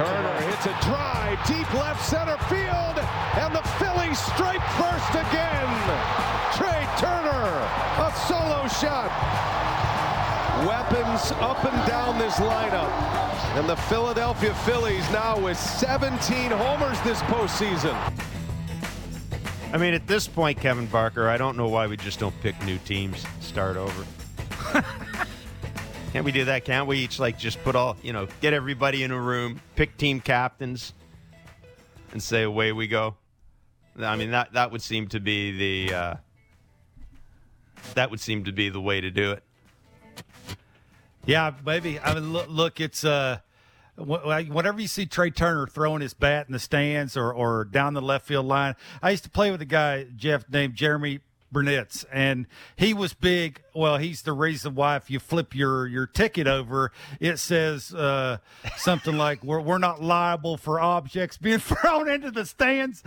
Turner hits a drive deep left center field, and the Phillies strike first again. Trea Turner, a solo shot. Weapons up and down this lineup. And the Philadelphia Phillies now with 17 homers this postseason. I mean, at this point, Kevin Barker, I don't know why we just don't pick new teams, start over. Can't we do that? Can't we each like just put all you know, get everybody in a room, pick team captains, and say away we go? I mean that that would seem to be the uh, that would seem to be the way to do it. Yeah, maybe. I mean, look, look it's uh, whenever you see Trea Turner throwing his bat in the stands or, or down the left field line, I used to play with a guy, Jeff, named Jeremy Burnitz, and he was big. Well, he's the reason why if you flip your your ticket over, it says uh, something like "we're we're not liable for objects being thrown into the stands."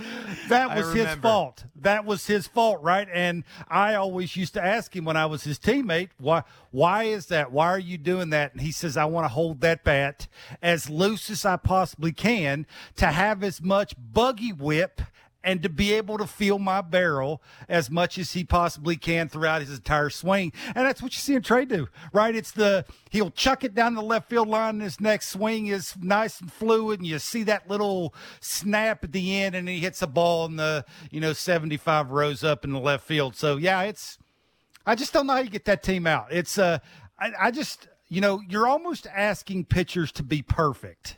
That was his fault. That was his fault, right? And I always used to ask him when I was his teammate, "Why why is that? Why are you doing that?" And he says, "I want to hold that bat as loose as I possibly can to have as much buggy whip." And to be able to feel my barrel as much as he possibly can throughout his entire swing. And that's what you see him Trea do, right? It's the, he'll chuck it down the left field line his next swing is nice and fluid. And you see that little snap at the end and he hits a ball in the, you know, 75 rows up in the left field. So yeah, it's, I just don't know how you get that team out. It's, uh, I, I just, you know, you're almost asking pitchers to be perfect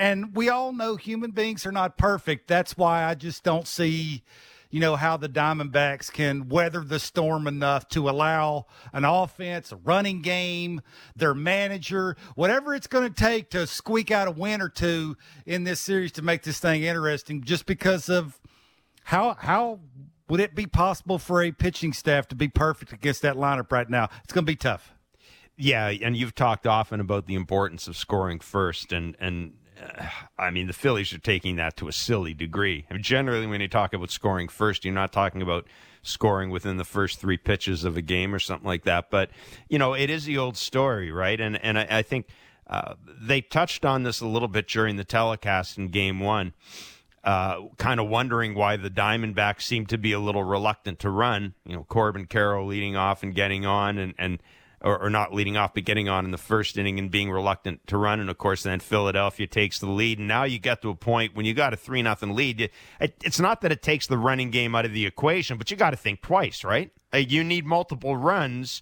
and we all know human beings are not perfect. That's why I just don't see, you know, how the Diamondbacks can weather the storm enough to allow an offense, a running game, their manager, whatever it's going to take to squeak out a win or two in this series to make this thing interesting just because of how how would it be possible for a pitching staff to be perfect against that lineup right now? It's going to be tough. Yeah, and you've talked often about the importance of scoring first, and and I mean, the Phillies are taking that to a silly degree. I mean, generally, when you talk about scoring first, you're not talking about scoring within the first three pitches of a game or something like that. But you know, it is the old story, right? And and I, I think uh, they touched on this a little bit during the telecast in Game One. Uh, kind of wondering why the Diamondbacks seemed to be a little reluctant to run. You know, Corbin Carroll leading off and getting on, and and or, or, not leading off, but getting on in the first inning and being reluctant to run. And of course, then Philadelphia takes the lead. And now you get to a point when you got a three nothing lead. It, it's not that it takes the running game out of the equation, but you got to think twice, right? Uh, you need multiple runs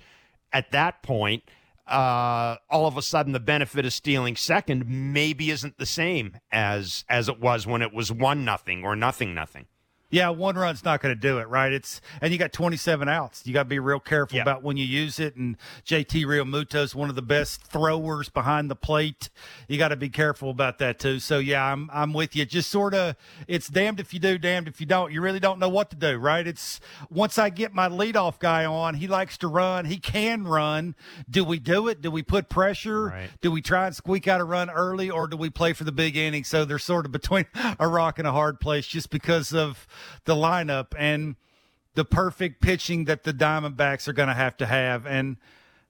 at that point. Uh, all of a sudden, the benefit of stealing second maybe isn't the same as as it was when it was one nothing or nothing nothing. Yeah, one run's not going to do it, right? It's and you got 27 outs. You got to be real careful yep. about when you use it. And JT Realmuto is one of the best throwers behind the plate. You got to be careful about that too. So yeah, I'm I'm with you. Just sort of, it's damned if you do, damned if you don't. You really don't know what to do, right? It's once I get my leadoff guy on, he likes to run. He can run. Do we do it? Do we put pressure? Right. Do we try and squeak out a run early, or do we play for the big inning? So they're sort of between a rock and a hard place, just because of the lineup and the perfect pitching that the Diamondbacks are going to have to have. And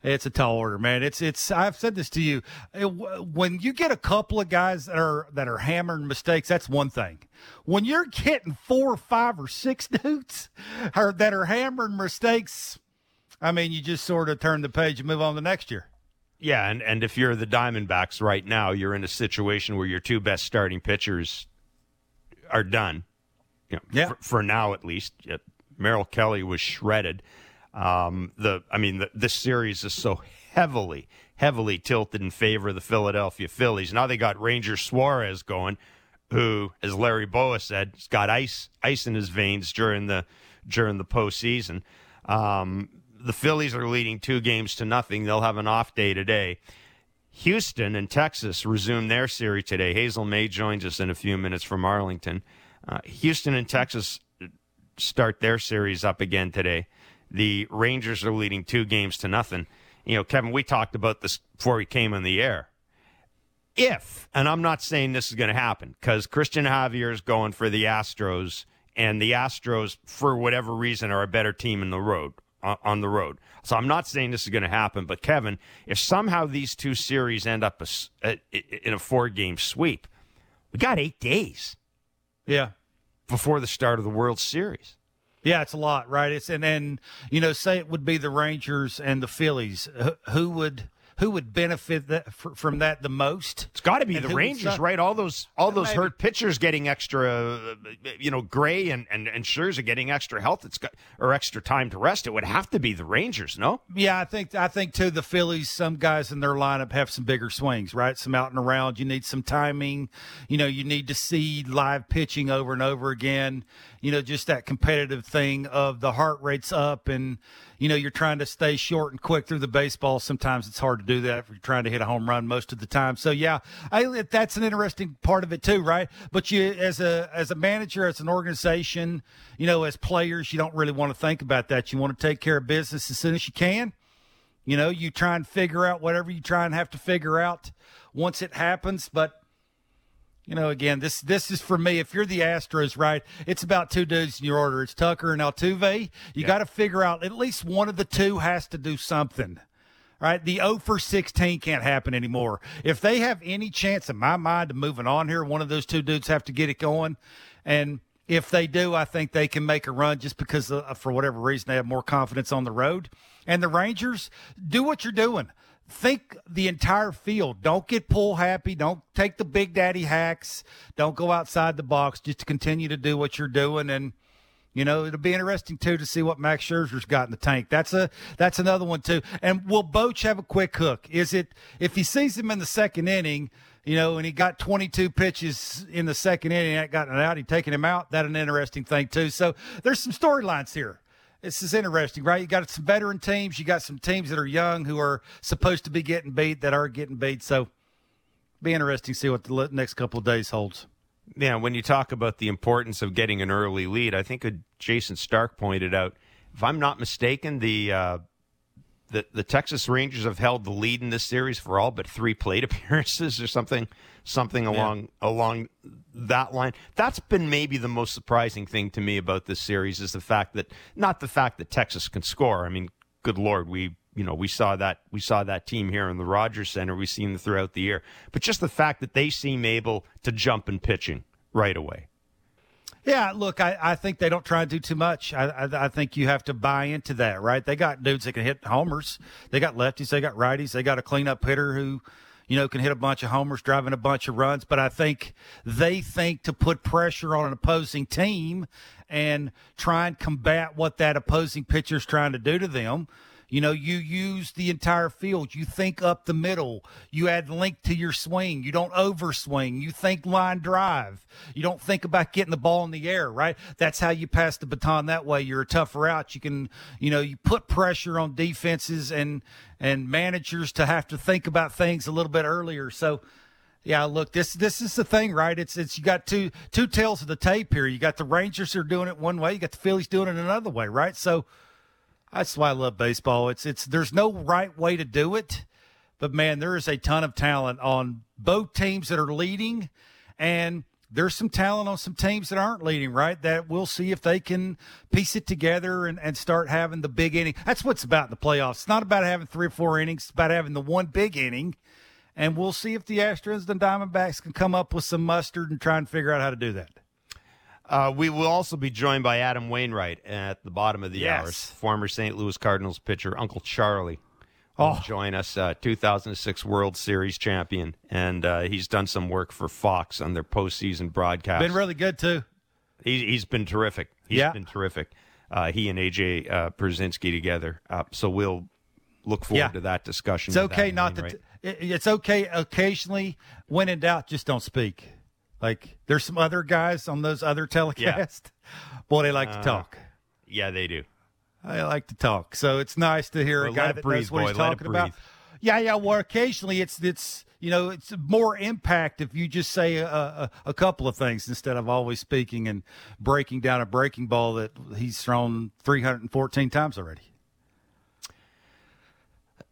it's a tall order, man. It's it's. I've said this to you. It, when you get a couple of guys that are that are hammering mistakes, that's one thing. When you're getting four, or five, or six dudes or that are hammering mistakes, I mean, you just sort of turn the page and move on to next year. Yeah, and and if you're the Diamondbacks right now, you're in a situation where your two best starting pitchers are done you know, yeah. for, for, now at least. Merrill Kelly was shredded. Um, the I mean, the, this series is so heavily, heavily tilted in favor of the Philadelphia Phillies. Now they got Ranger Suarez going, who, as Larry Bowa said, has got ice ice in his veins during the during the postseason. Um, the Phillies are leading two games to nothing. They'll have an off day today. Houston and Texas resume their series today. Hazel Mae joins us in a few minutes from Arlington. Uh, Houston and Texas start their series up again today. The Rangers are leading two games to nothing. You know, Kevin, we talked about this before we came on the air. If, and I'm not saying this is going to happen, because Christian Javier is going for the Astros, and the Astros, for whatever reason, are a better team in the road on the road. So I'm not saying this is going to happen, but Kevin, if somehow these two series end up a, in a four game sweep, We got eight days. Yeah. Before the start of the World Series. Yeah, it's a lot, right? It's and then you know, say it would be the Rangers and the Phillies. Who would who would benefit that, from that the most? It's got to be the Rangers, right? All those all those Maybe. hurt pitchers getting extra, uh, you know, Gray and and and Scherzer getting extra health. It's got or extra time to rest. It would have to be the Rangers, no? Yeah, I think I think too. The Phillies, some guys in their lineup have some bigger swings, right? Some out and around. You need some timing. You know, you need to see live pitching over and over again. You know, just that competitive thing of the heart rate's up and you know, you're trying to stay short and quick through the baseball. Sometimes it's hard to do that if you're trying to hit a home run most of the time. So yeah, I, that's an interesting part of it too, right? But you, as a as a manager, as an organization, you know, as players, you don't really want to think about that. You want to take care of business as soon as you can. You know, you try and figure out whatever you try and have to figure out once it happens, but you know, again, this this is for me. If you're the Astros, right, it's about two dudes in your order. It's Tucker and Altuve. You yeah. got to figure out at least one of the two has to do something. Right, the 0 for 16 can't happen anymore. If they have any chance, in my mind, of moving on here, one of those two dudes have to get it going. And if they do, I think they can make a run just because, uh, for whatever reason, they have more confidence on the road. And the Rangers, do what you're doing think the entire field. Don't get pull happy. Don't take the big daddy hacks. Don't go outside the box. Just continue to do what you're doing. And, you know, it'll be interesting too to see what Max Scherzer's got in the tank. That's a that's another one too. And will Boch have a quick hook? Is it if he sees him in the second inning, you know, and he got 22 pitches in the second inning, and got it out, he taking him out. That an interesting thing too. So there's some storylines here this is interesting, right? You got some veteran teams, you got some teams that are young who are supposed to be getting beat that are getting beat. So, be interesting to see what the next couple of days holds. Yeah, when you talk about the importance of getting an early lead, I think Jayson Stark pointed out. If I'm not mistaken, the uh, the the Texas Rangers have held the lead in this series for all but three plate appearances or something something along yeah. along that line. That's been maybe the most surprising thing to me about this series is the fact that not the fact that Texas can score. I mean, good lord, we you know we saw that we saw that team here in the Rogers Center. We've seen them throughout the year, but just the fact that they seem able to jump in pitching right away. Yeah, look, I, I think they don't try to do too much. I, I, I think you have to buy into that, right? They got dudes that can hit homers. They got lefties. They got righties. They got a cleanup hitter who you know, can hit a bunch of homers, driving a bunch of runs. But I think they think to put pressure on an opposing team and try and combat what that opposing pitcher is trying to do to them you know, you use the entire field. You think up the middle. You add length to your swing. You don't overswing. You think line drive. You don't think about getting the ball in the air, right? That's how you pass the baton that way. You're a tougher out. You can, you know, you put pressure on defenses and, and managers to have to think about things a little bit earlier. So, yeah, look, this this is the thing, right? It's it's you got two two tails of the tape here. You got the Rangers are doing it one way, you got the Phillies doing it another way, right? So that's why I love baseball. It's it's there's no right way to do it, but man, there is a ton of talent on both teams that are leading, and there's some talent on some teams that aren't leading, right? That we'll see if they can piece it together and, and start having the big inning. That's what's about in the playoffs. It's not about having three or four innings, it's about having the one big inning. And we'll see if the Astros and the Diamondbacks can come up with some mustard and try and figure out how to do that. Uh, we will also be joined by Adam Wainwright at the bottom of the hour. yes. hours, former St. Louis Cardinals pitcher Uncle Charlie. Will oh. join us, uh, 2006 World Series champion, and uh, he's done some work for Fox on their postseason broadcast. Been really good too. He, has been terrific. He's yeah. been terrific. Uh, he and AJ uh, Pierzynski together. Uh, so we'll look forward yeah. to that discussion. It's okay not to. T- it's okay occasionally when in doubt, just don't speak. Like there's some other guys on those other telecasts. Yeah. Boy, they like uh, to talk. Yeah, they do. I like to talk. So it's nice to hear well, a guy that breathe, knows what boy. he's talking about. Yeah, yeah. Well, occasionally it's it's you know it's more impact if you just say a, a, a, couple of things instead of always speaking and breaking down a breaking ball that he's thrown 314 times already.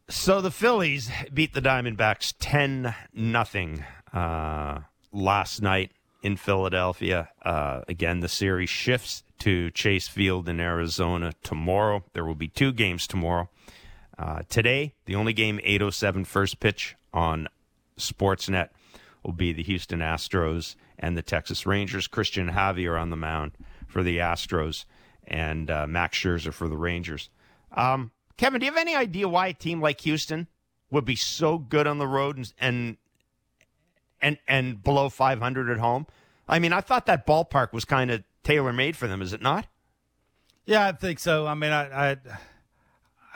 So the Phillies beat the Diamondbacks 10 nothing. Uh, last night in Philadelphia. Uh, again, the series shifts to Chase Field in Arizona tomorrow. There will be two games tomorrow. Uh, today, the only game 807 first pitch on Sportsnet will be the Houston Astros and the Texas Rangers. Christian Javier on the mound for the Astros and uh, Max Scherzer for the Rangers. Um, Kevin, do you have any idea why a team like Houston would be so good on the road and and and, and below 500 at home? I mean, I thought that ballpark was kind of tailor made for them. Is it not? Yeah, I think so. I mean, I, I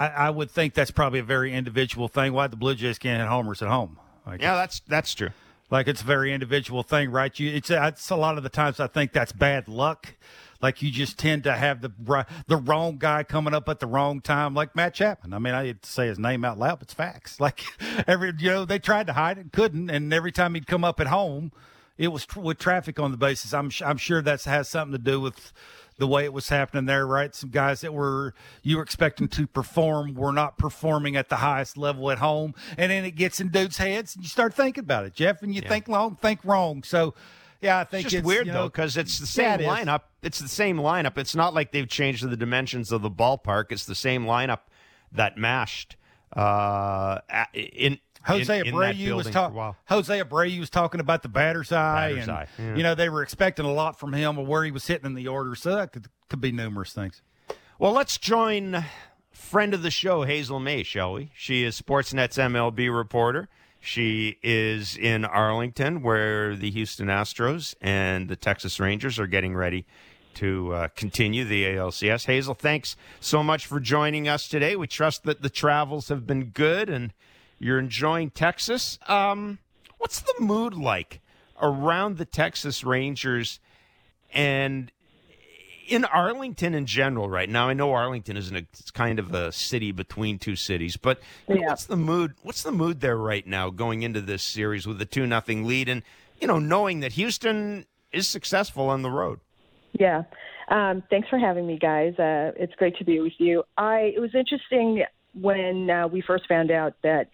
I would think that's probably a very individual thing. Why the Blue Jays can't hit homers at home? Like yeah, that's that's true. Like it's a very individual thing, right? You, it's, it's a lot of the times I think that's bad luck. Like you just tend to have the the wrong guy coming up at the wrong time, like Matt Chapman. I mean, I hate to say his name out loud, but it's facts. Like every you know they tried to hide it, couldn't, and every time he'd come up at home, it was tr- with traffic on the bases. I'm I'm sure that has something to do with the way it was happening there, right? Some guys that were you were expecting to perform were not performing at the highest level at home, and then it gets in dudes' heads, and you start thinking about it, Jeff, and you yeah. think long, think wrong. So, yeah, I think it's, it's weird you know, though because it's the same yeah, it lineup. It's the same lineup. It's not like they've changed the dimensions of the ballpark. It's the same lineup that mashed uh, in Jose in, Abreu was talking. Jose Abreu was talking about the batter's eye, batter's and eye. Yeah. you know they were expecting a lot from him, or where he was hitting in the order. So that could could be numerous things. Well, let's join friend of the show Hazel Mae, shall we? She is Sportsnet's MLB reporter. She is in Arlington, where the Houston Astros and the Texas Rangers are getting ready to uh, continue the ALCS. Hazel, thanks so much for joining us today. We trust that the travels have been good and you're enjoying Texas. Um, what's the mood like around the Texas Rangers and in Arlington in general right now? I know Arlington is in a, it's kind of a city between two cities, but yeah. what's the mood? What's the mood there right now going into this series with the two nothing lead and you know knowing that Houston is successful on the road? Yeah. Um, thanks for having me, guys. Uh, it's great to be with you. I it was interesting when uh, we first found out that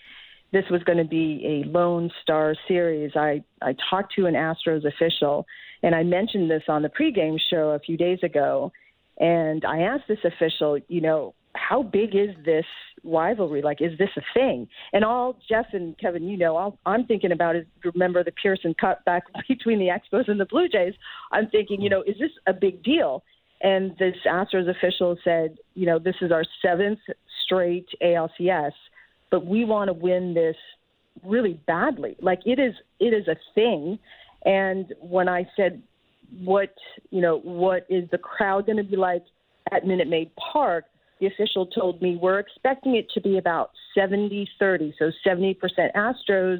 this was going to be a Lone Star series, I, I talked to an Astros official, and I mentioned this on the pregame show a few days ago. And I asked this official, you know, how big is this rivalry? Like, is this a thing? And all Jeff and Kevin, you know, all I'm thinking about is remember the Pearson Cup back between the Expos and the Blue Jays. I'm thinking, you know, is this a big deal? And this Astros official said, you know, this is our seventh straight ALCS, but we want to win this really badly. Like it is, it is a thing. And when I said, what, you know, what is the crowd going to be like at Minute Maid Park? The official told me we're expecting it to be about 70 30. So 70% Astros,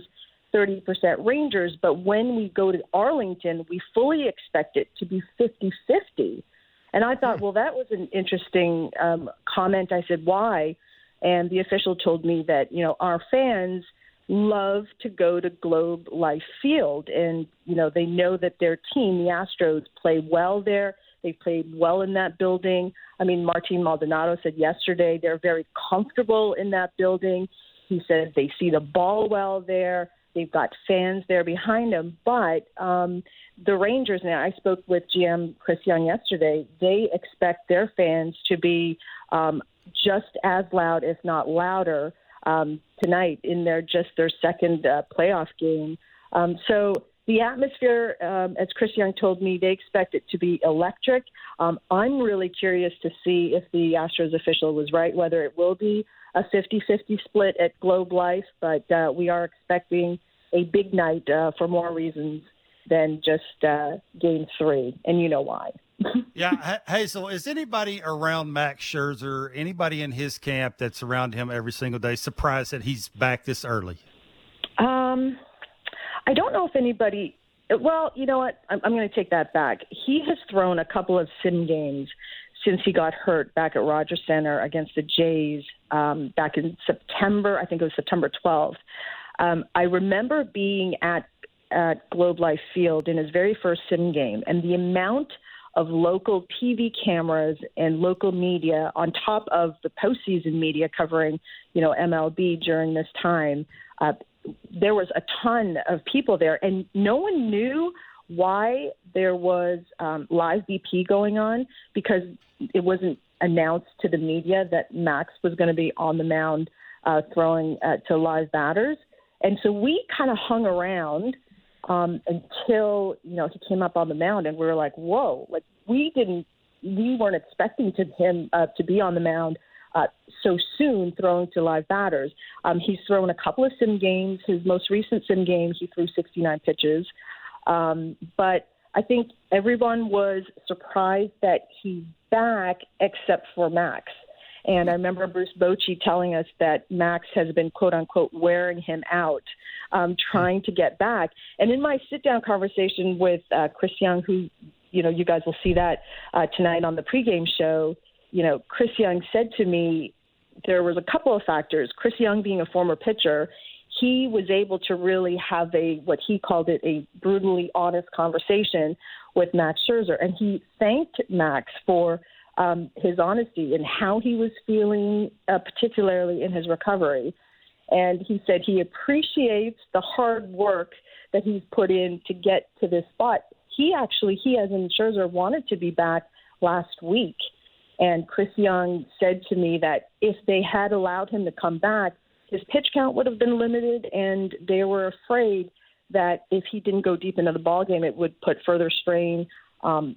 30% Rangers. But when we go to Arlington, we fully expect it to be 50 50. And I thought, hmm. well, that was an interesting um, comment. I said, why? And the official told me that, you know, our fans love to go to Globe Life Field. And, you know, they know that their team, the Astros, play well there. They played well in that building. I mean, Martin Maldonado said yesterday they're very comfortable in that building. He said they see the ball well there. They've got fans there behind them. But um, the Rangers now, I spoke with GM Chris Young yesterday. They expect their fans to be um, just as loud, if not louder, um, tonight in their just their second uh, playoff game. Um, so the atmosphere, um, as Chris Young told me, they expect it to be electric. Um, I'm really curious to see if the Astros official was right, whether it will be a 50 50 split at Globe Life, but uh, we are expecting a big night uh, for more reasons than just uh, game three, and you know why. Yeah, Hazel, is anybody around Max Scherzer, anybody in his camp that's around him every single day, surprised that he's back this early? Um, I don't know if anybody. Well, you know what? I'm, I'm going to take that back. He has thrown a couple of sim games since he got hurt back at Rogers Center against the Jays um, back in September. I think it was September 12th. Um, I remember being at at Globe Life Field in his very first sim game, and the amount of local TV cameras and local media on top of the postseason media covering, you know, MLB during this time. Uh, there was a ton of people there, and no one knew why there was um, live BP going on because it wasn't announced to the media that Max was going to be on the mound uh, throwing uh, to live batters. And so we kind of hung around um, until you know he came up on the mound, and we were like, "Whoa!" Like we didn't, we weren't expecting to him uh, to be on the mound uh, so soon, throwing to live batters. Um, he's thrown a couple of sim games. His most recent sim game, he threw 69 pitches, um, but I think everyone was surprised that he's back, except for Max. And I remember Bruce Bochy telling us that Max has been quote unquote wearing him out, um, trying to get back. And in my sit down conversation with uh, Chris Young, who, you know, you guys will see that uh, tonight on the pregame show, you know, Chris Young said to me there was a couple of factors. Chris Young being a former pitcher, he was able to really have a what he called it a brutally honest conversation with Max Scherzer, and he thanked Max for um, his honesty and how he was feeling, uh, particularly in his recovery. And he said he appreciates the hard work that he's put in to get to this spot. He actually, he as an Scherzer, wanted to be back last week. And Chris Young said to me that if they had allowed him to come back, his pitch count would have been limited, and they were afraid that if he didn't go deep into the ball game, it would put further strain um,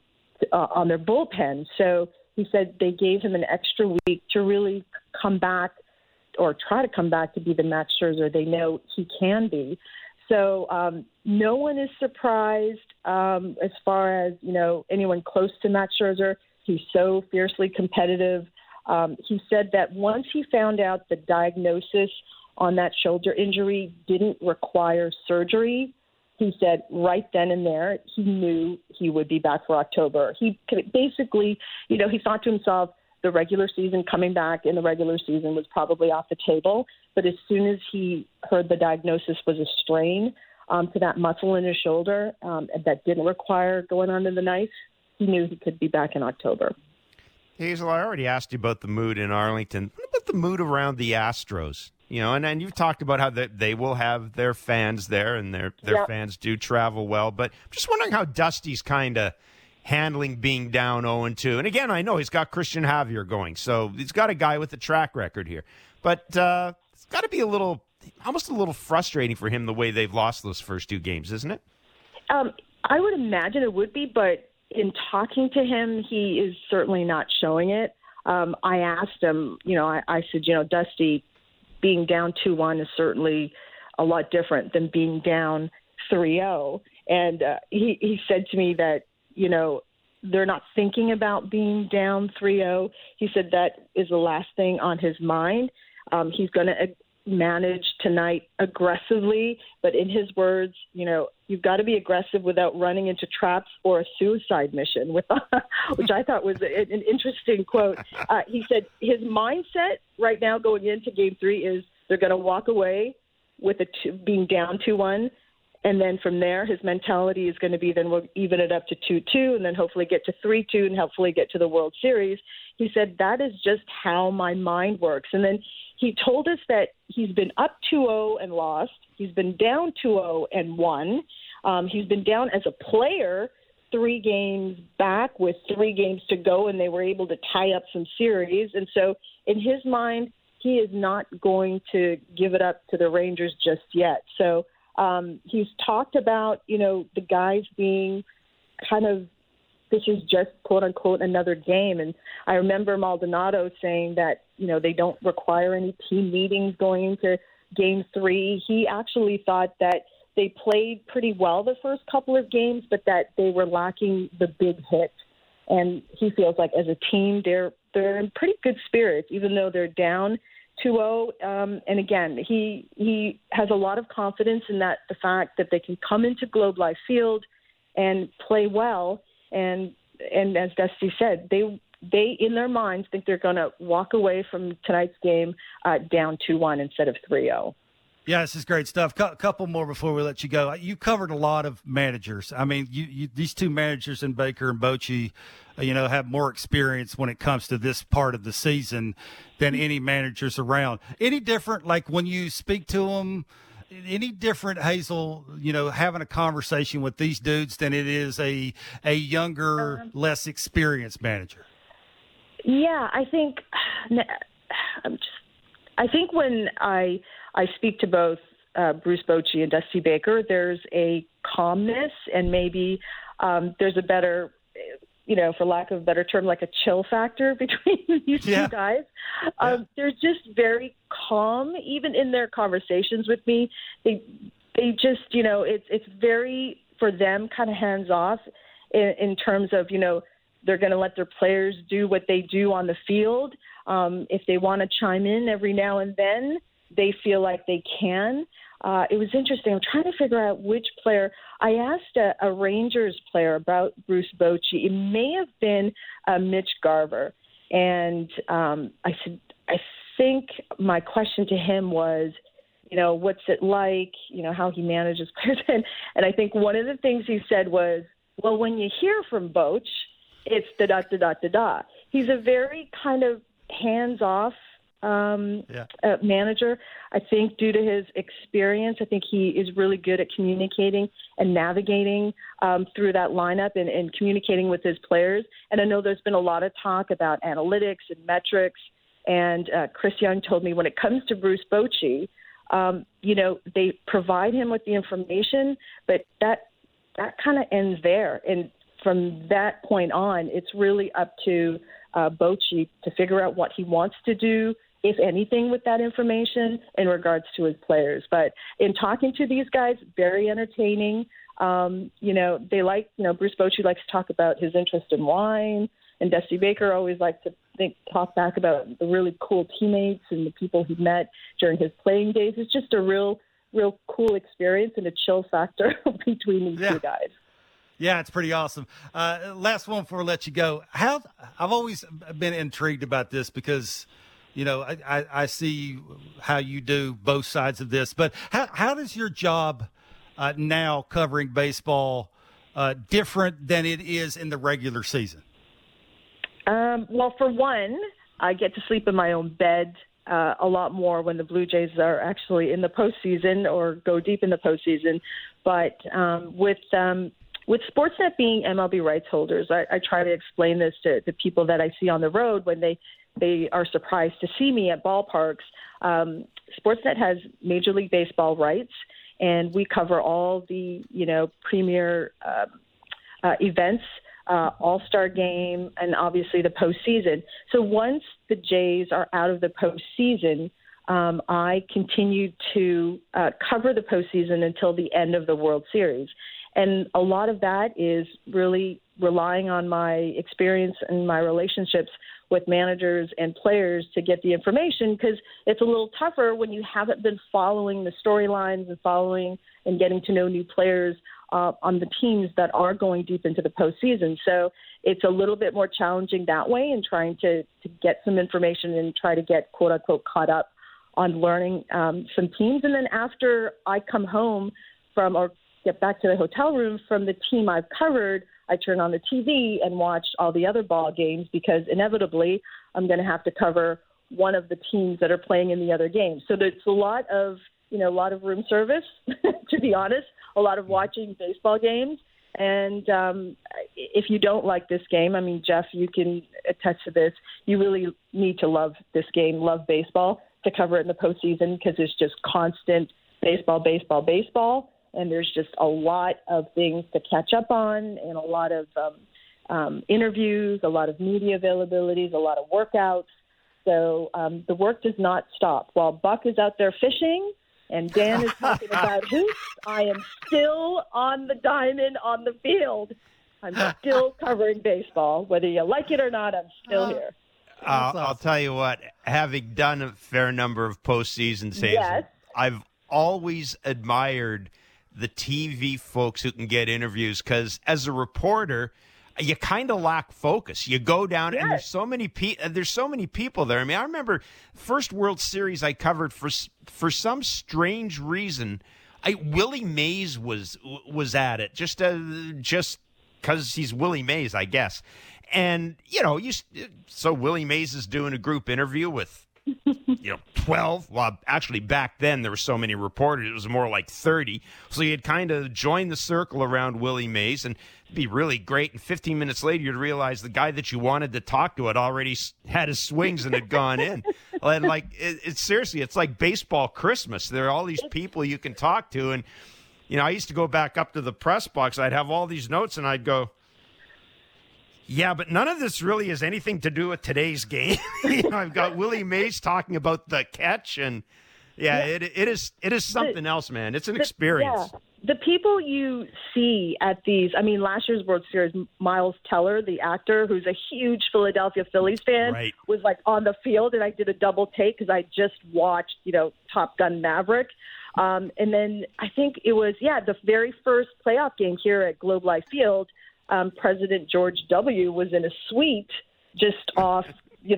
uh, on their bullpen. So he said they gave him an extra week to really come back or try to come back to be the Max Scherzer they know he can be. So um, no one is surprised um, as far as you know anyone close to Max Scherzer. He's so fiercely competitive. Um, he said that once he found out the diagnosis on that shoulder injury didn't require surgery, he said right then and there he knew he would be back for October. He basically, you know, he thought to himself the regular season coming back in the regular season was probably off the table. But as soon as he heard the diagnosis was a strain um, to that muscle in his shoulder um, that didn't require going under the knife, he knew he could be back in October. Hazel, I already asked you about the mood in Arlington. What about the mood around the Astros? You know, and, and you've talked about how they, they will have their fans there, and their their yep. fans do travel well. But I'm just wondering how Dusty's kind of handling being down 0 2. And again, I know he's got Christian Javier going, so he's got a guy with a track record here. But uh, it's got to be a little, almost a little frustrating for him the way they've lost those first two games, isn't it? Um, I would imagine it would be, but in talking to him, he is certainly not showing it. Um, I asked him, you know, I, I said, you know, Dusty, being down 2 1 is certainly a lot different than being down 3 0. And uh, he, he said to me that, you know, they're not thinking about being down 3 0. He said that is the last thing on his mind. Um, he's going to manage tonight aggressively, but in his words, you know, you've got to be aggressive without running into traps or a suicide mission, with, which I thought was an interesting quote. Uh, he said his mindset right now going into game three is they're going to walk away with a two, being down 2 1. And then from there, his mentality is going to be then we'll even it up to 2 2 and then hopefully get to 3 2 and hopefully get to the World Series. He said, That is just how my mind works. And then he told us that he's been up 2-0 and lost. He's been down 2-0 and won. Um, he's been down as a player three games back with three games to go, and they were able to tie up some series. And so, in his mind, he is not going to give it up to the Rangers just yet. So um, he's talked about, you know, the guys being kind of this is just quote unquote another game. And I remember Maldonado saying that, you know, they don't require any team meetings going into game three. He actually thought that they played pretty well the first couple of games, but that they were lacking the big hit. And he feels like as a team, they're they're in pretty good spirits, even though they're down 2-0. Um, and again, he he has a lot of confidence in that the fact that they can come into Globe Life Field and play well and and as Dusty said, they they in their minds think they're going to walk away from tonight's game uh, down two one instead of 3-0. Yeah, this is great stuff. A couple more before we let you go. You covered a lot of managers. I mean, you, you, these two managers in Baker and Bochy, uh, you know, have more experience when it comes to this part of the season than any managers around. Any different, like when you speak to them? any different, Hazel? You know, having a conversation with these dudes than it is a a younger, um, less experienced manager. Yeah, I think I'm just. I think when I I speak to both uh, Bruce Bochy and Dusty Baker, there's a calmness and maybe um, there's a better, you know, for lack of a better term, like a chill factor between these yeah. two guys. Um, yeah. They're just very calm, even in their conversations with me. They they just, you know, it's it's very for them kind of hands off in, in terms of, you know, they're going to let their players do what they do on the field. Um, if they want to chime in every now and then, they feel like they can. Uh, it was interesting. I'm trying to figure out which player. I asked a, a Rangers player about Bruce Bochy. It may have been uh, Mitch Garver, and um, I said, I think my question to him was, you know, what's it like? You know, how he manages players, and, and I think one of the things he said was, well, when you hear from Boch, it's da da da da da da. He's a very kind of hands off um, yeah. uh, manager. I think due to his experience, I think he is really good at communicating and navigating um, through that lineup and, and communicating with his players. And I know there's been a lot of talk about analytics and metrics. And uh, Chris Young told me when it comes to Bruce Bochy, um, you know, they provide him with the information, but that that kind of ends there. And from that point on, it's really up to uh, Bochy to figure out what he wants to do, if anything, with that information in regards to his players. But in talking to these guys, very entertaining. Um, you know, they like, you know, Bruce Bochy likes to talk about his interest in wine, and Dusty Baker always likes to think, talk back about the really cool teammates and the people he met during his playing days. It's just a real, real cool experience and a chill factor between these yeah. two guys. Yeah, it's pretty awesome. Uh, last one before I let you go. How I've always been intrigued about this because, you know, I, I, I see how you do both sides of this. But how how does your job uh, now covering baseball uh, different than it is in the regular season? Um, well, for one, I get to sleep in my own bed. Uh, a lot more when the Blue Jays are actually in the postseason or go deep in the postseason. But um, with um, with Sportsnet being MLB rights holders, I, I try to explain this to the people that I see on the road when they they are surprised to see me at ballparks. Um, Sportsnet has Major League Baseball rights, and we cover all the you know premier uh, uh, events, uh, All Star Game, and obviously the postseason. So once the Jays are out of the postseason, um, I continue to uh, cover the postseason until the end of the World Series. And a lot of that is really relying on my experience and my relationships with managers and players to get the information because it's a little tougher when you haven't been following the storylines and following and getting to know new players uh, on the teams that are going deep into the postseason. So it's a little bit more challenging that way and trying to, to get some information and try to get quote unquote caught up on learning um, some teams. And then after I come home from or get back to the hotel room from the team I've covered, I turn on the TV and watch all the other ball games because inevitably I'm going to have to cover one of the teams that are playing in the other games. So there's a lot of, you know, a lot of room service, to be honest, a lot of watching baseball games. And um, if you don't like this game, I mean, Jeff, you can attest to this. You really need to love this game, love baseball to cover it in the postseason because it's just constant baseball, baseball, baseball and there's just a lot of things to catch up on and a lot of um, um, interviews, a lot of media availabilities, a lot of workouts. So um, the work does not stop. While Buck is out there fishing and Dan is talking about hoops, I am still on the diamond on the field. I'm still covering baseball. Whether you like it or not, I'm still uh, here. Uh, awesome. I'll tell you what, having done a fair number of postseason saves, yes. I've always admired – the TV folks who can get interviews because as a reporter, you kind of lack focus. You go down yes. and there's so many pe- there's so many people there. I mean, I remember first World Series I covered for for some strange reason. I Willie Mays was was at it just uh, just because he's Willie Mays, I guess. And you know, you so Willie Mays is doing a group interview with you know, 12. Well, actually, back then there were so many reporters, it was more like 30. So you'd kind of join the circle around Willie Mays and be really great. And 15 minutes later, you'd realize the guy that you wanted to talk to had already had his swings and had gone in. and like it, it's seriously, it's like baseball Christmas. There are all these people you can talk to, and you know, I used to go back up to the press box. I'd have all these notes, and I'd go. Yeah, but none of this really has anything to do with today's game. you know, I've got Willie Mays talking about the catch, and yeah, yeah. It, it is it is something the, else, man. It's an the, experience. Yeah the people you see at these, I mean, last year's World Series, Miles Teller, the actor who's a huge Philadelphia Phillies fan, right. was like on the field, and I did a double take because I just watched, you know, Top Gun Maverick. Um, and then I think it was, yeah, the very first playoff game here at Globe Life Field. Um, President George W. was in a suite just off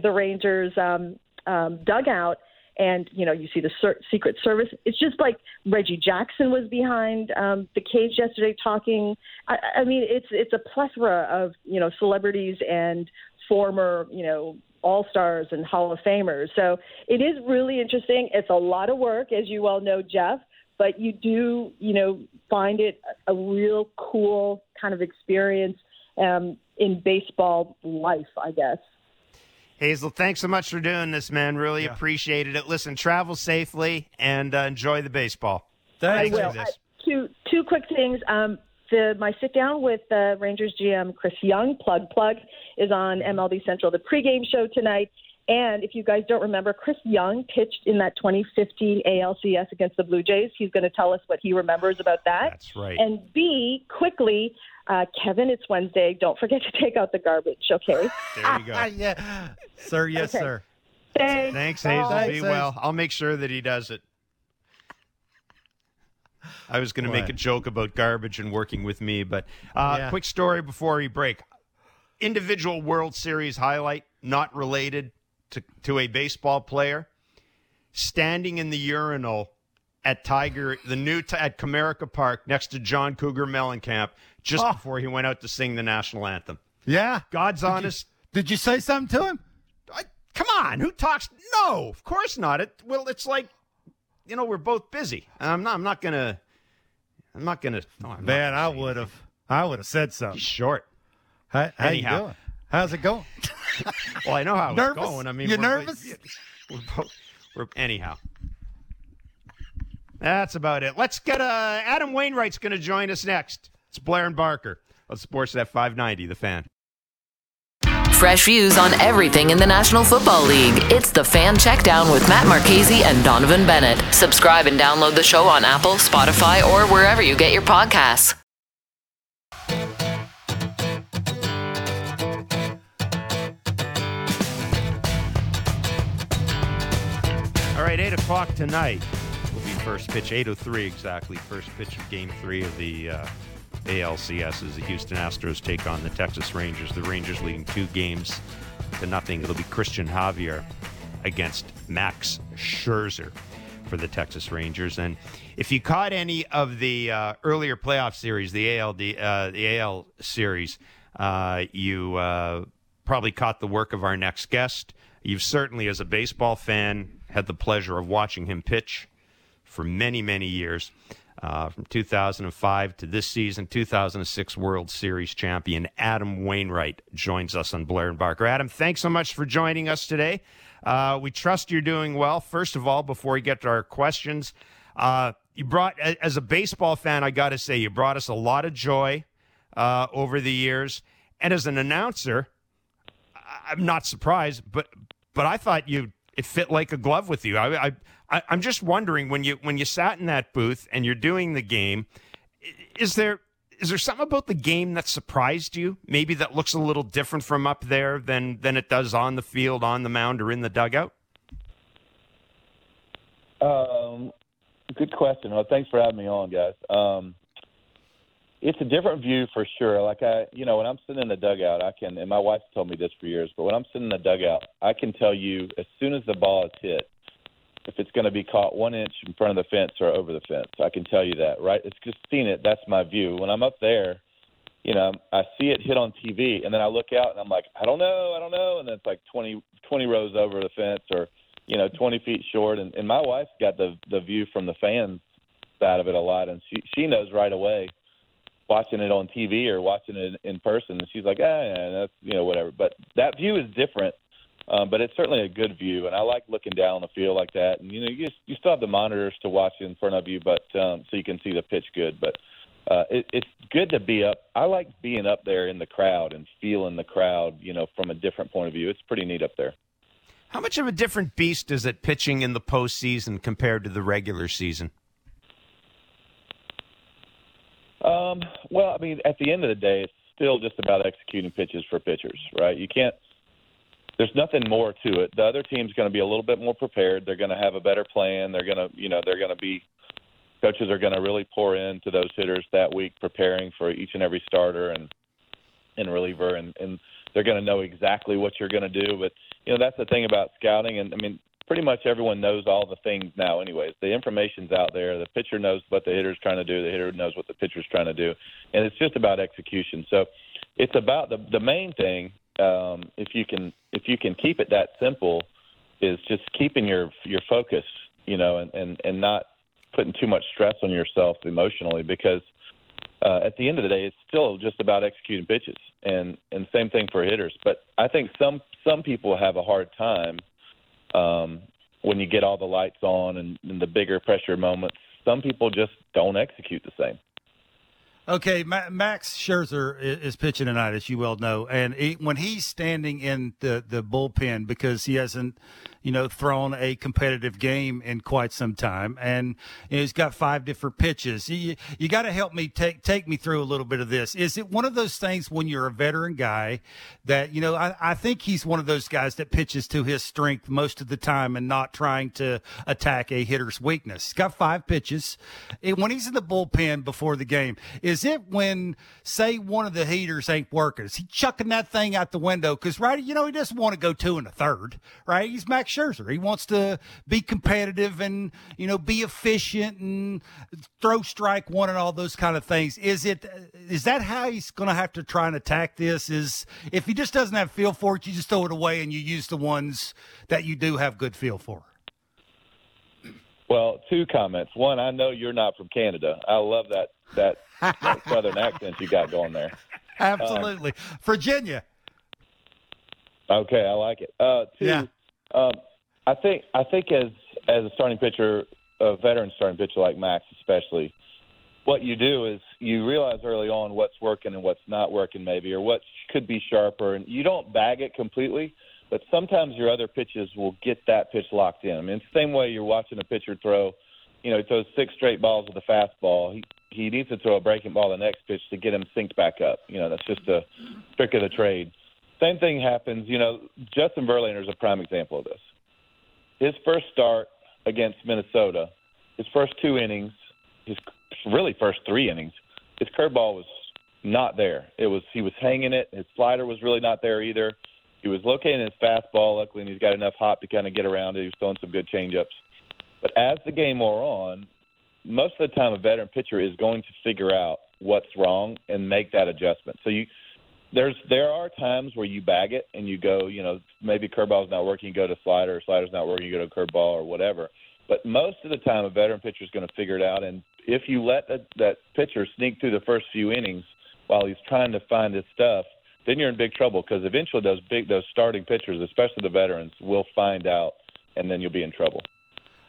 the Rangers um, um, dugout and you know you see the ser- Secret Service. It's just like Reggie Jackson was behind um, the cage yesterday talking. I, I mean, it's it's a plethora of you know celebrities and former you know all stars and Hall of Famers. So it is really interesting. It's a lot of work, as you well know, Jeff. But you do, you know, find it a real cool kind of experience um, in baseball life, I guess. Hazel, thanks so much for doing this, man. Really yeah. appreciated it. Listen, travel safely and uh, enjoy the baseball. Thanks. I will. Uh, two two quick things. Um, the, my sit down with uh, Rangers GM Chris Young, plug plug, is on MLB Central, the pregame show tonight. And if you guys don't remember, Chris Young pitched in that 2015 ALCS against the Blue Jays. He's going to tell us what he remembers about that. That's right. And B, quickly, uh, Kevin, it's Wednesday. Don't forget to take out the garbage, okay? There you go. yeah. Sir, yes, okay. sir. Thanks. Thanks, Hazel. Thanks, Be well. I'll make sure that he does it. I was going to make a joke about garbage and working with me, but uh, yeah. quick story before we break. Individual World Series highlight, not related to, to a baseball player, standing in the urinal at Tiger, the new t- at Comerica Park next to John Cougar Mellencamp just oh. before he went out to sing the national anthem. Yeah, God's did honest. You, did you say something to him? I, come on, who talks? No, of course not. It well, it's like you know we're both busy. I'm not. I'm not gonna. I'm not gonna. No, I'm Man, I would have. I would have said something. He's short. How, how you doing? How's it going? well, I know how nervous? it's going. I mean, you nervous? We're both, we're, anyhow. That's about it. Let's get uh, Adam Wainwright's going to join us next. It's Blair and Barker on Sportsnet 590, The Fan. Fresh views on everything in the National Football League. It's the Fan Checkdown with Matt Marchese and Donovan Bennett. Subscribe and download the show on Apple, Spotify, or wherever you get your podcasts. All right, 8 o'clock tonight will be first pitch, 8.03 exactly, first pitch of game three of the uh, ALCS as the Houston Astros take on the Texas Rangers. The Rangers leading two games to nothing. It'll be Christian Javier against Max Scherzer for the Texas Rangers. And if you caught any of the uh, earlier playoff series, the ALD, uh, the AL series, uh, you uh, probably caught the work of our next guest. You've certainly, as a baseball fan, had the pleasure of watching him pitch for many, many years. Uh, from 2005 to this season, 2006 World Series champion Adam Wainwright joins us on Blair and Barker. Adam, thanks so much for joining us today. Uh, we trust you're doing well. First of all, before we get to our questions, uh, you brought, as a baseball fan, I got to say, you brought us a lot of joy uh, over the years. And as an announcer, I'm not surprised, but but I thought you it fit like a glove with you. I, I, I'm just wondering when you when you sat in that booth and you're doing the game, is there is there something about the game that surprised you? Maybe that looks a little different from up there than than it does on the field, on the mound, or in the dugout. Um, good question. Well, thanks for having me on, guys. Um, it's a different view for sure. Like I, you know, when I'm sitting in the dugout, I can, and my wife's told me this for years, but when I'm sitting in the dugout, I can tell you as soon as the ball is hit, if it's going to be caught one inch in front of the fence or over the fence. I can tell you that, right? It's just seeing it. That's my view. When I'm up there, you know, I see it hit on TV, and then I look out and I'm like, I don't know, I don't know, and then it's like 20, 20 rows over the fence or, you know, 20 feet short. And, and my wife's got the the view from the fans side of it a lot, and she she knows right away watching it on TV or watching it in person. And she's like, ah, yeah, that's you know whatever. But that view is different Um, but it's certainly a good view, and I like looking down the field like that. And you know, you you still have the monitors to watch in front of you, but um, so you can see the pitch good. But uh, it, it's good to be up. I like being up there in the crowd and feeling the crowd, you know, from a different point of view. It's pretty neat up there. How much of a different beast is it pitching in the postseason compared to the regular season? Um, well, I mean, at the end of the day, it's still just about executing pitches for pitchers, right? You can't. There's nothing more to it. The other team's going to be a little bit more prepared. They're going to have a better plan. They're going to, you know, they're going to be. Coaches are going to really pour into those hitters that week, preparing for each and every starter and and reliever, and and they're going to know exactly what you're going to do. But you know, that's the thing about scouting, and I mean, pretty much everyone knows all the things now anyways. The information's out there. The pitcher knows what the hitter's trying to do. The hitter knows what the pitcher's trying to do. And it's just about execution. So it's about the the main thing um if you can if you can keep it that simple is just keeping your your focus you know and and and not putting too much stress on yourself emotionally because uh, at the end of the day, it's still just about executing pitches, and and same thing for hitters. But I think some some people have a hard time um, when you get all the lights on and, and the bigger pressure moments, some people just don't execute the same. Okay, Max Scherzer is pitching tonight, as you well know, and he, when he's standing in the, the bullpen because he hasn't you know, thrown a competitive game in quite some time, and you know, he's got five different pitches. You, you got to help me take take me through a little bit of this. Is it one of those things when you're a veteran guy that you know? I, I think he's one of those guys that pitches to his strength most of the time and not trying to attack a hitter's weakness. He's got five pitches. It, when he's in the bullpen before the game, is it when say one of the heaters ain't working? Is he chucking that thing out the window? Because right, you know, he doesn't want to go two and a third, right? He's Max Scherzer. He wants to be competitive and you know be efficient and throw strike one and all those kind of things. Is it is that how he's going to have to try and attack this? Is if he just doesn't have feel for it, you just throw it away and you use the ones that you do have good feel for. Well, two comments. One, I know you're not from Canada. I love that that, that southern accent you got going there. Absolutely, um, Virginia. Okay, I like it. Uh, two, yeah. Um, I think I think as as a starting pitcher, a veteran starting pitcher like Max, especially, what you do is you realize early on what's working and what's not working, maybe, or what could be sharper, and you don't bag it completely. But sometimes your other pitches will get that pitch locked in. I mean, the same way you're watching a pitcher throw. You know, he throws six straight balls with a fastball. He he needs to throw a breaking ball the next pitch to get him synced back up. You know, that's just a trick of the trade. Same thing happens. You know, Justin Verlander is a prime example of this his first start against Minnesota, his first two innings, his really first three innings, his curveball was not there. It was he was hanging it. His slider was really not there either. He was locating his fastball. Luckily, and he's got enough hop to kind of get around it. He was throwing some good changeups. But as the game wore on, most of the time a veteran pitcher is going to figure out what's wrong and make that adjustment. So you there's there are times where you bag it and you go, you know, maybe curveball's not working, you go to slider, or slider's not working, you go to curveball or whatever. But most of the time, a veteran pitcher is going to figure it out. And if you let that, that pitcher sneak through the first few innings while he's trying to find his stuff, then you're in big trouble because eventually those big those starting pitchers, especially the veterans, will find out, and then you'll be in trouble.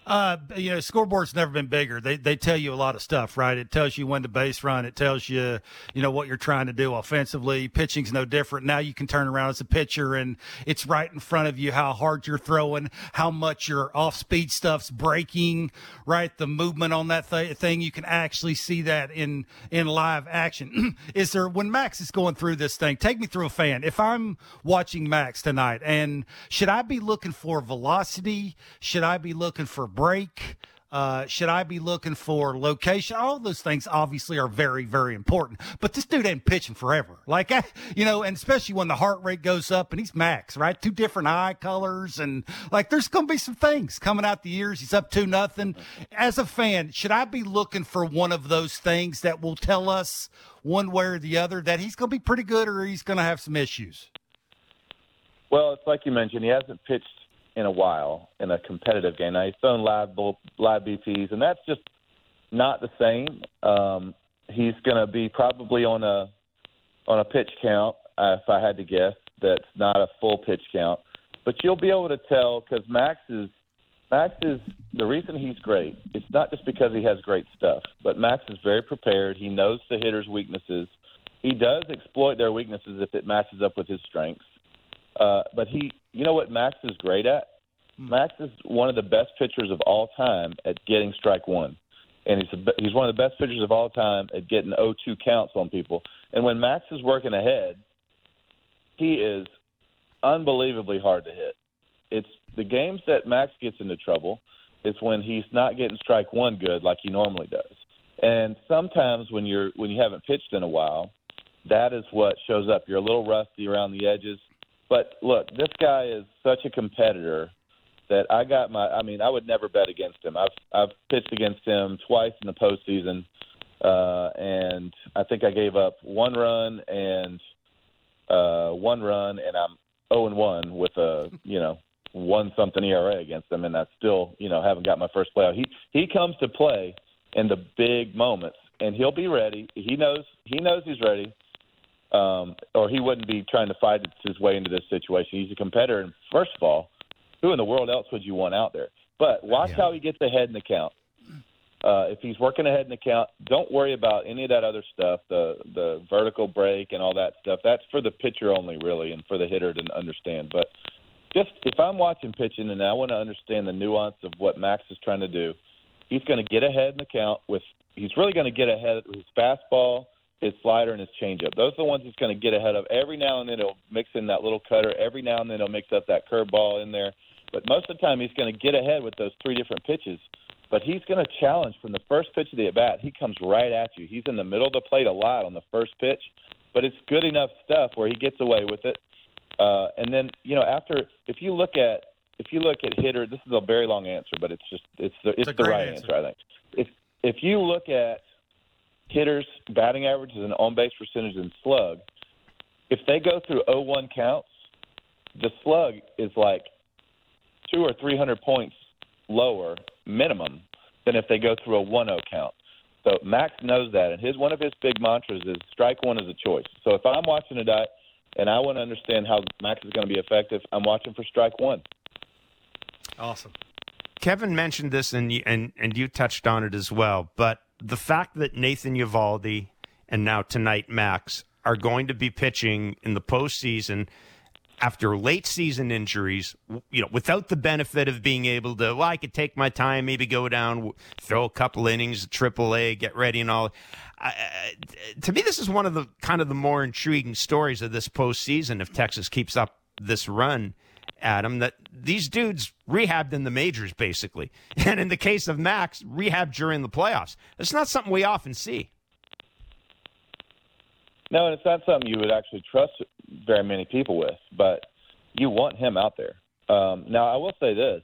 Uh, you know, scoreboard's never been bigger. They they tell you a lot of stuff, right? It tells you when to base run. It tells you, you know, what you're trying to do offensively. Pitching's no different. Now you can turn around as a pitcher and it's right in front of you how hard you're throwing, how much your off speed stuff's breaking, right? The movement on that th- thing, you can actually see that in in live action. is there when Max is going through this thing? Take me through a fan. If I'm watching Max tonight, and should I be looking for velocity? Should I be looking for break? Uh, should I be looking for location? All those things obviously are very, very important. But this dude ain't pitching forever. Like, you know, and especially when the heart rate goes up and he's max, right? Two different eye colors. And like, there's going to be some things coming out the years. He's up to nothing. As a fan, should I be looking for one of those things that will tell us one way or the other that he's going to be pretty good or he's going to have some issues? Well, it's like you mentioned, he hasn't pitched in a while in a competitive game. Now he's thrown live live BPs, and that's just not the same. Um, he's going to be probably on a on a pitch count, uh, if I had to guess. That's not a full pitch count. but you'll be able to tell because Max is Max is the reason he's great. It's not just because he has great stuff, but Max is very prepared. He knows the hitter's weaknesses. He does exploit their weaknesses if it matches up with his strengths. Uh, but he, you know what Max is great at? Hmm. Max is one of the best pitchers of all time at getting strike one, and he's a, he's one of the best pitchers of all time at getting 0-2 counts on people. And when Max is working ahead, he is unbelievably hard to hit. It's the games that Max gets into trouble is when he's not getting strike one good like he normally does. And sometimes when you're when you haven't pitched in a while, that is what shows up. You're a little rusty around the edges. But look, this guy is such a competitor that I got my I mean, I would never bet against him. I've I've pitched against him twice in the postseason. Uh and I think I gave up one run and uh one run and I'm 0 and 1 with a, you know, one something ERA against them, and I still, you know, haven't got my first playout. He he comes to play in the big moments, and he'll be ready. He knows he knows he's ready, um, or he wouldn't be trying to fight his way into this situation. He's a competitor, and first of all, who in the world else would you want out there? But watch yeah. how he gets ahead in the count. Uh, if he's working ahead in the count, don't worry about any of that other stuff, the the vertical break and all that stuff. That's for the pitcher only, really, and for the hitter to understand. But just if I'm watching pitching and I want to understand the nuance of what Max is trying to do, he's going to get ahead in the count with. He's really going to get ahead with his fastball, his slider, and his changeup. Those are the ones he's going to get ahead of. Every now and then he'll mix in that little cutter. Every now and then he'll mix up that curveball in there. But most of the time he's going to get ahead with those three different pitches. But he's going to challenge from the first pitch of the at bat. He comes right at you. He's in the middle of the plate a lot on the first pitch, but it's good enough stuff where he gets away with it uh, and then you know after if you look at if you look at hitter, this is a very long answer, but it's just it's the it's, it's the right answer. answer. I think. If if you look at hitters batting averages and on base percentage and slug, if they go through 0-1 counts, the slug is like two or three hundred points lower minimum than if they go through a 1-0 count. So Max knows that, and his one of his big mantras is strike one is a choice. So if I'm watching a guy and I want to understand how Max is going to be effective. I'm watching for strike one. Awesome. Kevin mentioned this, and you, and and you touched on it as well. But the fact that Nathan Eovaldi and now tonight Max are going to be pitching in the postseason after late season injuries, you know, without the benefit of being able to, well, I could take my time, maybe go down, throw a couple innings, triple A, get ready and all. To me, this is one of the kind of the more intriguing stories of this postseason. If Texas keeps up this run, Adam, that these dudes rehabbed in the majors basically, and in the case of Max, rehab during the playoffs. It's not something we often see. No, and it's not something you would actually trust very many people with, but you want him out there. Um, now, I will say this.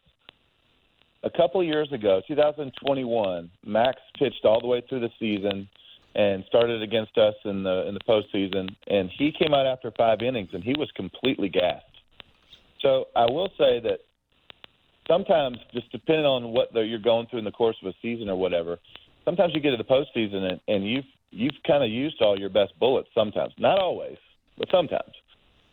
A couple of years ago, 2021, Max pitched all the way through the season and started against us in the in the postseason, and he came out after five innings and he was completely gassed. So I will say that sometimes, just depending on what the, you're going through in the course of a season or whatever, sometimes you get to the postseason and, and you've you've kind of used all your best bullets. Sometimes, not always, but sometimes.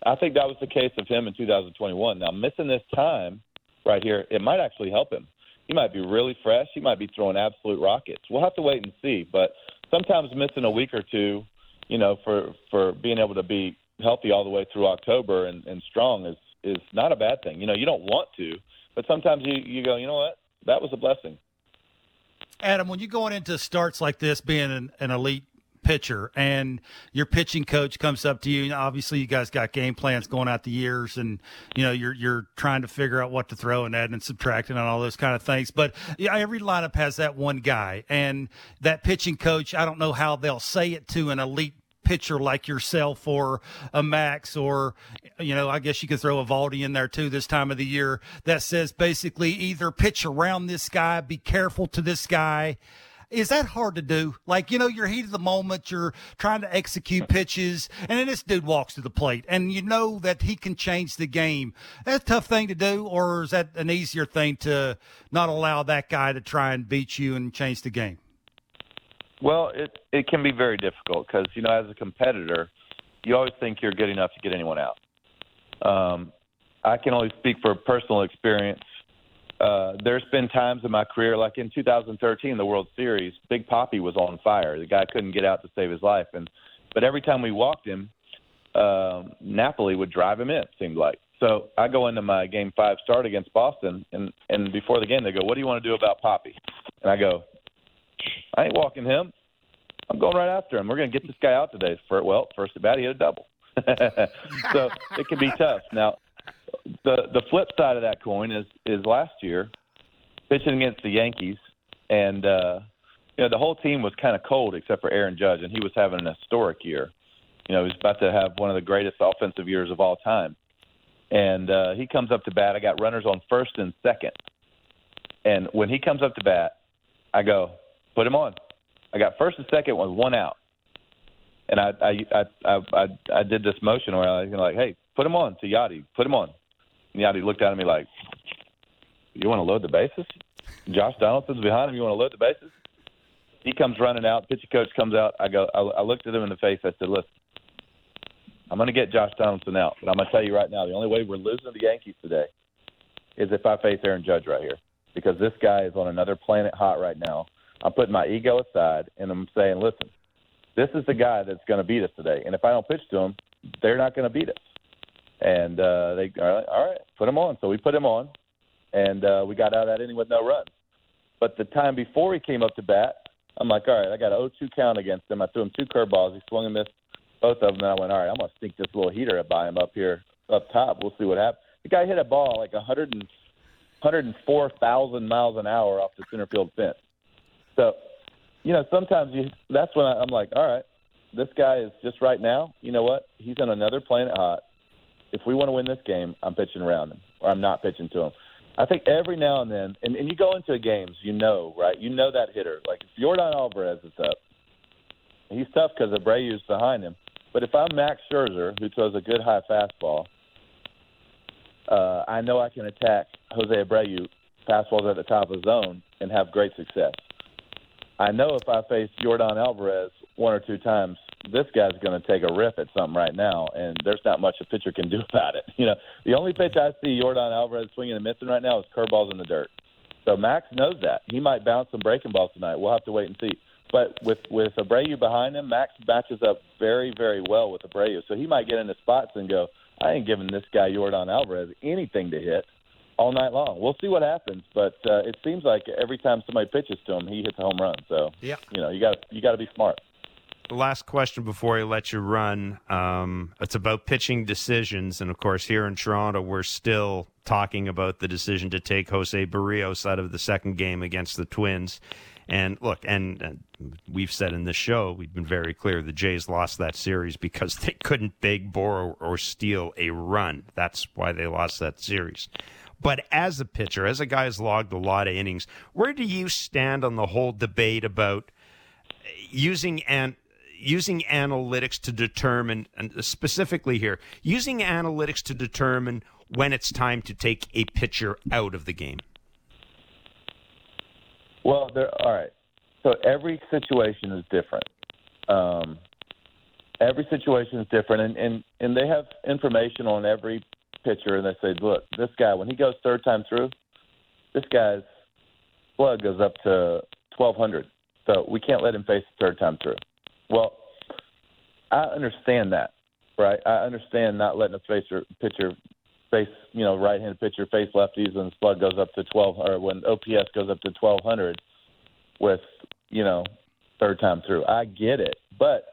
I think that was the case of him in 2021. Now, missing this time right here, it might actually help him. He might be really fresh. He might be throwing absolute rockets. We'll have to wait and see. But sometimes missing a week or two, you know, for for being able to be healthy all the way through October and, and strong is is not a bad thing. You know, you don't want to, but sometimes you you go, you know what, that was a blessing. Adam, when you're going into starts like this, being an, an elite pitcher and your pitching coach comes up to you and obviously you guys got game plans going out the years and you know you're you're trying to figure out what to throw and add and subtracting and all those kind of things but yeah, every lineup has that one guy and that pitching coach I don't know how they'll say it to an elite pitcher like yourself or a Max or you know I guess you could throw Eovaldi in there too this time of the year that says basically either pitch around this guy be careful to this guy is that hard to do? Like, you know, you're heat of the moment, you're trying to execute pitches, and then this dude walks to the plate, and you know that he can change the game. That's a tough thing to do, or is that an easier thing to not allow that guy to try and beat you and change the game? Well, it it can be very difficult because you know, as a competitor, you always think you're good enough to get anyone out. Um, I can only speak for personal experience. Uh, there's been times in my career, like in 2013, the World Series, Big Poppy was on fire. The guy couldn't get out to save his life, and but every time we walked him, uh, Napoli would drive him in. Seemed like. So I go into my game five start against Boston, and and before the game they go, "What do you want to do about Poppy?" And I go, "I ain't walking him. I'm going right after him. We're going to get this guy out today." For well, first at bat he hit a double, so it can be tough. Now the the flip side of that coin is is last year pitching against the Yankees, and uh, you know the whole team was kind of cold except for Aaron Judge, and he was having an historic year. You know, he's about to have one of the greatest offensive years of all time. And uh, he comes up to bat. I got runners on first and second. And when he comes up to bat, I go, put him on. I got first and second with one out. And I I I I, I, did this motion where I was like, hey, put him on to Yadi. Put him on. And Yadi looked at me like, you want to load the bases? Josh Donaldson's behind him. You want to load the bases? He comes running out. Pitching coach comes out. I go. I, I looked at him in the face. I said, "Listen, I'm going to get Josh Donaldson out, but I'm going to tell you right now, the only way we're losing the Yankees today is if I face Aaron Judge right here, because this guy is on another planet hot right now. I'm putting my ego aside and I'm saying, listen, this is the guy that's going to beat us today, and if I don't pitch to him, they're not going to beat us. And uh, they all right, all right, put him on. So we put him on, and uh, we got out of that inning with no runs. But the time before he came up to bat, I'm like, all right, I got an 0-2 count against him. I threw him two curveballs. He swung and missed both of them. And I went, all right, I'm gonna sneak this little heater by him up here up top. We'll see what happens. The guy hit a ball like 100 and 104,000 miles an hour off the center field fence. So, you know, sometimes you that's when I, I'm like, all right, this guy is just right now. You know what? He's on another planet hot. If we want to win this game, I'm pitching around him, or I'm not pitching to him. I think every now and then, and, and you go into games, you know, right? You know that hitter. Like if Yordan Alvarez is up, he's tough because Abreu's behind him. But if I'm Max Scherzer, who throws a good high fastball, uh, I know I can attack Jose Abreu fastballs at the top of the zone and have great success. I know if I face Yordan Alvarez one or two times, this guy's going to take a rip at something right now, and there's not much a pitcher can do about it. You know, the only pitch I see Yordan Alvarez swinging and missing right now is curveballs in the dirt. So Max knows that. He might bounce some breaking balls tonight. We'll have to wait and see. But with with Abreu behind him, Max matches up very very well with Abreu. So he might get into spots and go, I ain't giving this guy Yordan Alvarez anything to hit all night long. We'll see what happens, but uh, it seems like every time somebody pitches to him, he hits a home run. So yeah, you know you got you got to be smart. Last question before I let you run. Um, it's about pitching decisions, and of course, here in Toronto, we're still talking about the decision to take Jose Berrios out of the second game against the Twins. And look, and, and, we've said in this show, we've been very clear the Jays lost that series because they couldn't beg, borrow, or steal a run. That's why they lost that series. But as a pitcher, as a guy who's logged a lot of innings, where do you stand on the whole debate about using and using analytics to determine, and specifically here, using analytics to determine when it's time to take a pitcher out of the game? Well, there. All right. So every situation is different. Um, every situation is different, and, and and they have information on every pitcher, and they say, look, this guy when he goes third time through, this guy's blood goes up to twelve hundred. So we can't let him face the third time through. Well, I understand that, right? I understand not letting a facer, pitcher face, you know, right-handed pitcher face lefties, and slug goes up to 12, or when OPS goes up to 1200 with, you know, third time through. I get it, but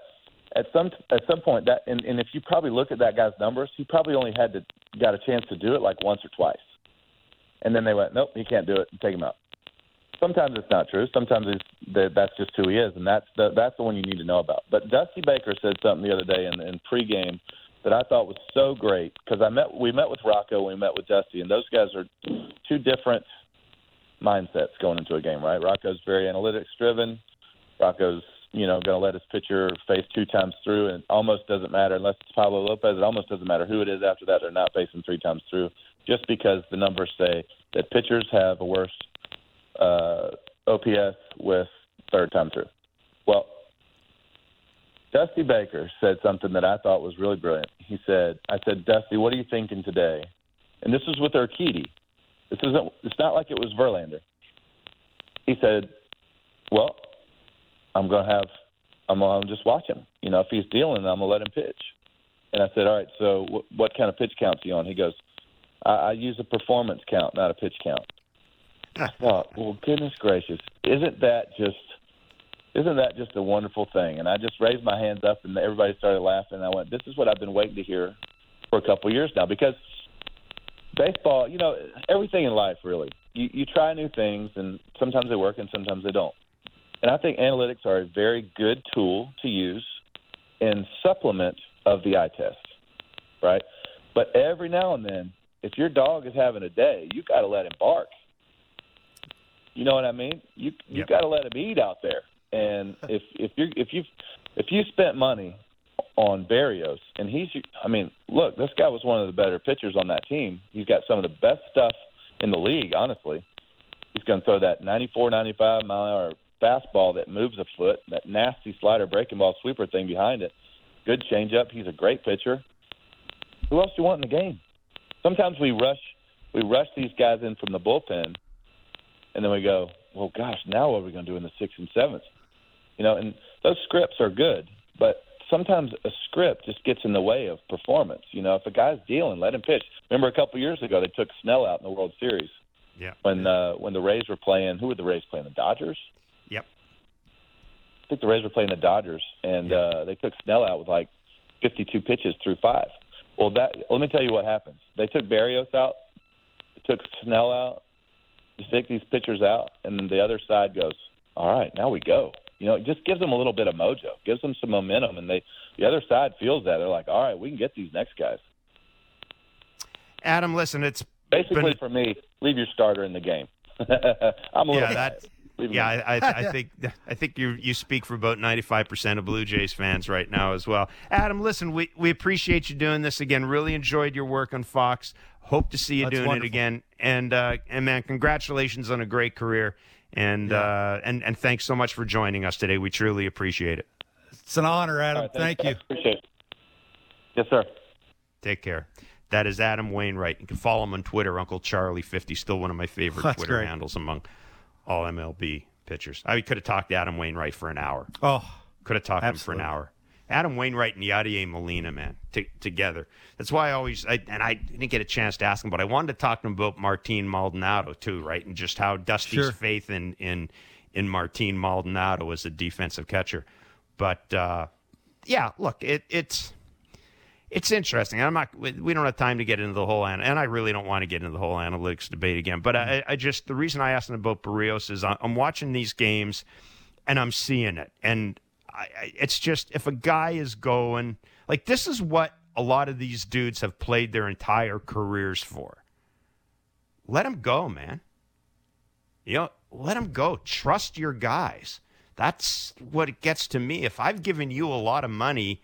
at some at some point that, and, and if you probably look at that guy's numbers, he probably only had to got a chance to do it like once or twice, and then they went, nope, he can't do it, take him out. Sometimes it's not true. Sometimes it's that that's just who he is, and that's the that's the one you need to know about. But Dusty Baker said something the other day in, in pregame that I thought was so great because I met we met with Rocco, we met with Dusty, and those guys are two different mindsets going into a game, right? Rocco's very analytics driven. Rocco's you know going to let his pitcher face two times through, and almost doesn't matter unless it's Pablo Lopez. It almost doesn't matter who it is after that. They're not facing three times through, just because the numbers say that pitchers have a worse uh, OPS with third time through. Well, Dusty Baker said something that I thought was really brilliant. He said, I said, Dusty, what are you thinking today and this was with Urquidy. This isn't. It's not like it was Verlander. He said, "Well, I'm going to have. I'm going to just watch him. You know, if he's dealing, I'm going to let him pitch." And I said, "All right. So, w- what kind of pitch count's he on?" He goes, I, "I use a performance count, not a pitch count." I thought, oh, well, goodness gracious, isn't that just isn't that just a wonderful thing? And I just raised my hands up, and everybody started laughing. And I went, "This is what I've been waiting to hear for a couple of years now." Because baseball, you know, everything in life really, you, you try new things, and sometimes they work, and sometimes they don't. And I think analytics are a very good tool to use in supplement of the eye test, right? But every now and then, if your dog is having a day, you got to let him bark. You know what I mean? You you Yep. got to let him eat out there. And if if you if you if you spent money on Berrios, and he's I mean, look, this guy was one of the better pitchers on that team. He's got some of the best stuff in the league, honestly. He's going to throw that 94, 95 mile an hour fastball that moves a foot, that nasty slider breaking ball sweeper thing behind it. Good changeup. He's a great pitcher. Who else do you want in the game? Sometimes we rush we rush these guys in from the bullpen, and then we go, well, gosh, now what are we going to do in the sixth and seventh? You know, and those scripts are good, but sometimes a script just gets in the way of performance. You know, if a guy's dealing, let him pitch. Remember a couple years ago they took Snell out in the World Series Yeah. when uh, when the Rays were playing. Who were the Rays playing? The Dodgers. Think the Rays were playing the Dodgers, and Yeah. uh, they took Snell out with like 52 pitches through five. Well, that let me tell you what happens. They took Berrios out, took Snell out, you take these pitchers out, and then the other side goes, "All right, now we go." You know, it just gives them a little bit of mojo, gives them some momentum, and they the other side feels that they're like, "All right, we can get these next guys." Adam, listen, it's Basically, Been- for me, leave your starter in the game. I'm a little yeah, that. Leave Yeah. I, I, I think I think you you speak for about ninety five percent of Blue Jays fans right now as well. Adam, listen, we, we appreciate you doing this again. Really enjoyed your work on Fox. Hope to see you That's doing wonderful. it again. And uh, and man, congratulations on a great career. And uh, and and thanks so much for joining us today. We truly appreciate it. It's an honor, Adam. All right, Thank thanks, you. guys. Appreciate it. Yes, sir. Take care. That is Adam Wainwright. You can follow him on Twitter, Uncle Charlie fifty. Still one of my favorite That's Twitter great. handles among all MLB pitchers. I could have talked to Adam Wainwright for an hour. Oh, Could have talked to him for an hour. Adam Wainwright and Yadier Molina, man, t- together. That's why I always, I, and I didn't get a chance to ask him, but I wanted to talk to him about Martin Maldonado too, right? And just how Dusty's Sure. faith in in in Martin Maldonado as a defensive catcher. But uh, yeah, look, it, it's it's interesting. I'm not. We don't have time to get into the whole, an- and I really don't want to get into the whole analytics debate again. But I, I just the reason I asked him about Berrios is I'm watching these games, and I'm seeing it, and I, it's just if a guy is going like this is what a lot of these dudes have played their entire careers for. Let him go, man. You know, let him go. Trust your guys. That's what it gets to me. If I've given you a lot of money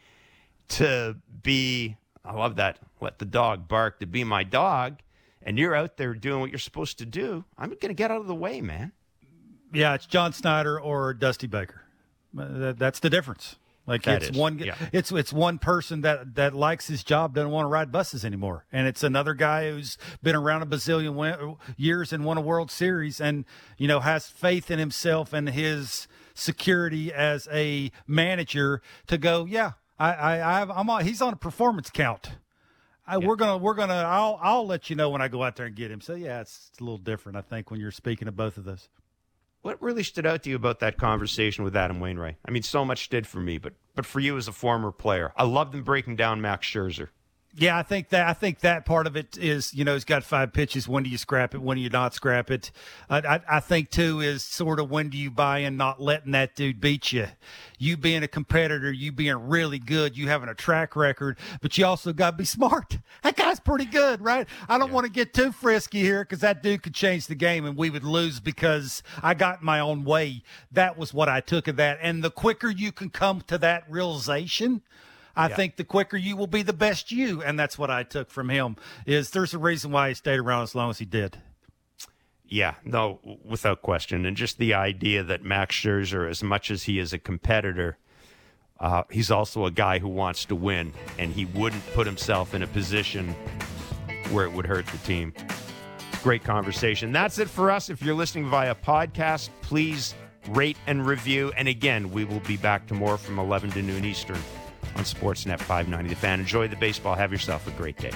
to be I love that let the dog bark to be my dog and you're out there doing what you're supposed to do, I'm going to get out of the way, man. yeah, it's John Schneider or Dusty Baker. Uh, That's the difference. Like That it's is, one, yeah. it's it's one person that that likes his job, doesn't want to ride buses anymore, and it's another guy who's been around a bazillion years and won a World Series, and you know has faith in himself and his security as a manager to go. Yeah, I, I, I've, I'm on. He's on a performance count. I, We're gonna, we're gonna. I'll, I'll let you know when I go out there and get him. So yeah, it's a little different, I think, when you're speaking of both of those. What really stood out to you about that conversation with Adam Wainwright? I mean, so much did for me, but but for you as a former player, I loved him breaking down Max Scherzer. Yeah, I think that I think that part of it is you know he's got five pitches. When do you scrap it? When do you not scrap it? I, I, I think too is sort of when do you buy in, not letting that dude beat you. You being a competitor, you being really good, you having a track record, but you also got to be smart. That guy's pretty good, right? I don't want to get too frisky here because that dude could change the game and we would lose because I got my own way. That was what I took of that. And the quicker you can come to that realization. I yeah. think the quicker you will be the best you. And that's what I took from him is there's a reason why he stayed around as long as he did. Yeah, no, without question. And just the idea that Max Scherzer, as much as he is a competitor, uh, he's also a guy who wants to win, and he wouldn't put himself in a position where it would hurt the team. Great conversation. That's it for us. If you're listening via podcast, please rate and review. And again, we will be back tomorrow from 11 to noon Eastern on Sportsnet 590. The fan, enjoy the baseball. Have yourself a great day.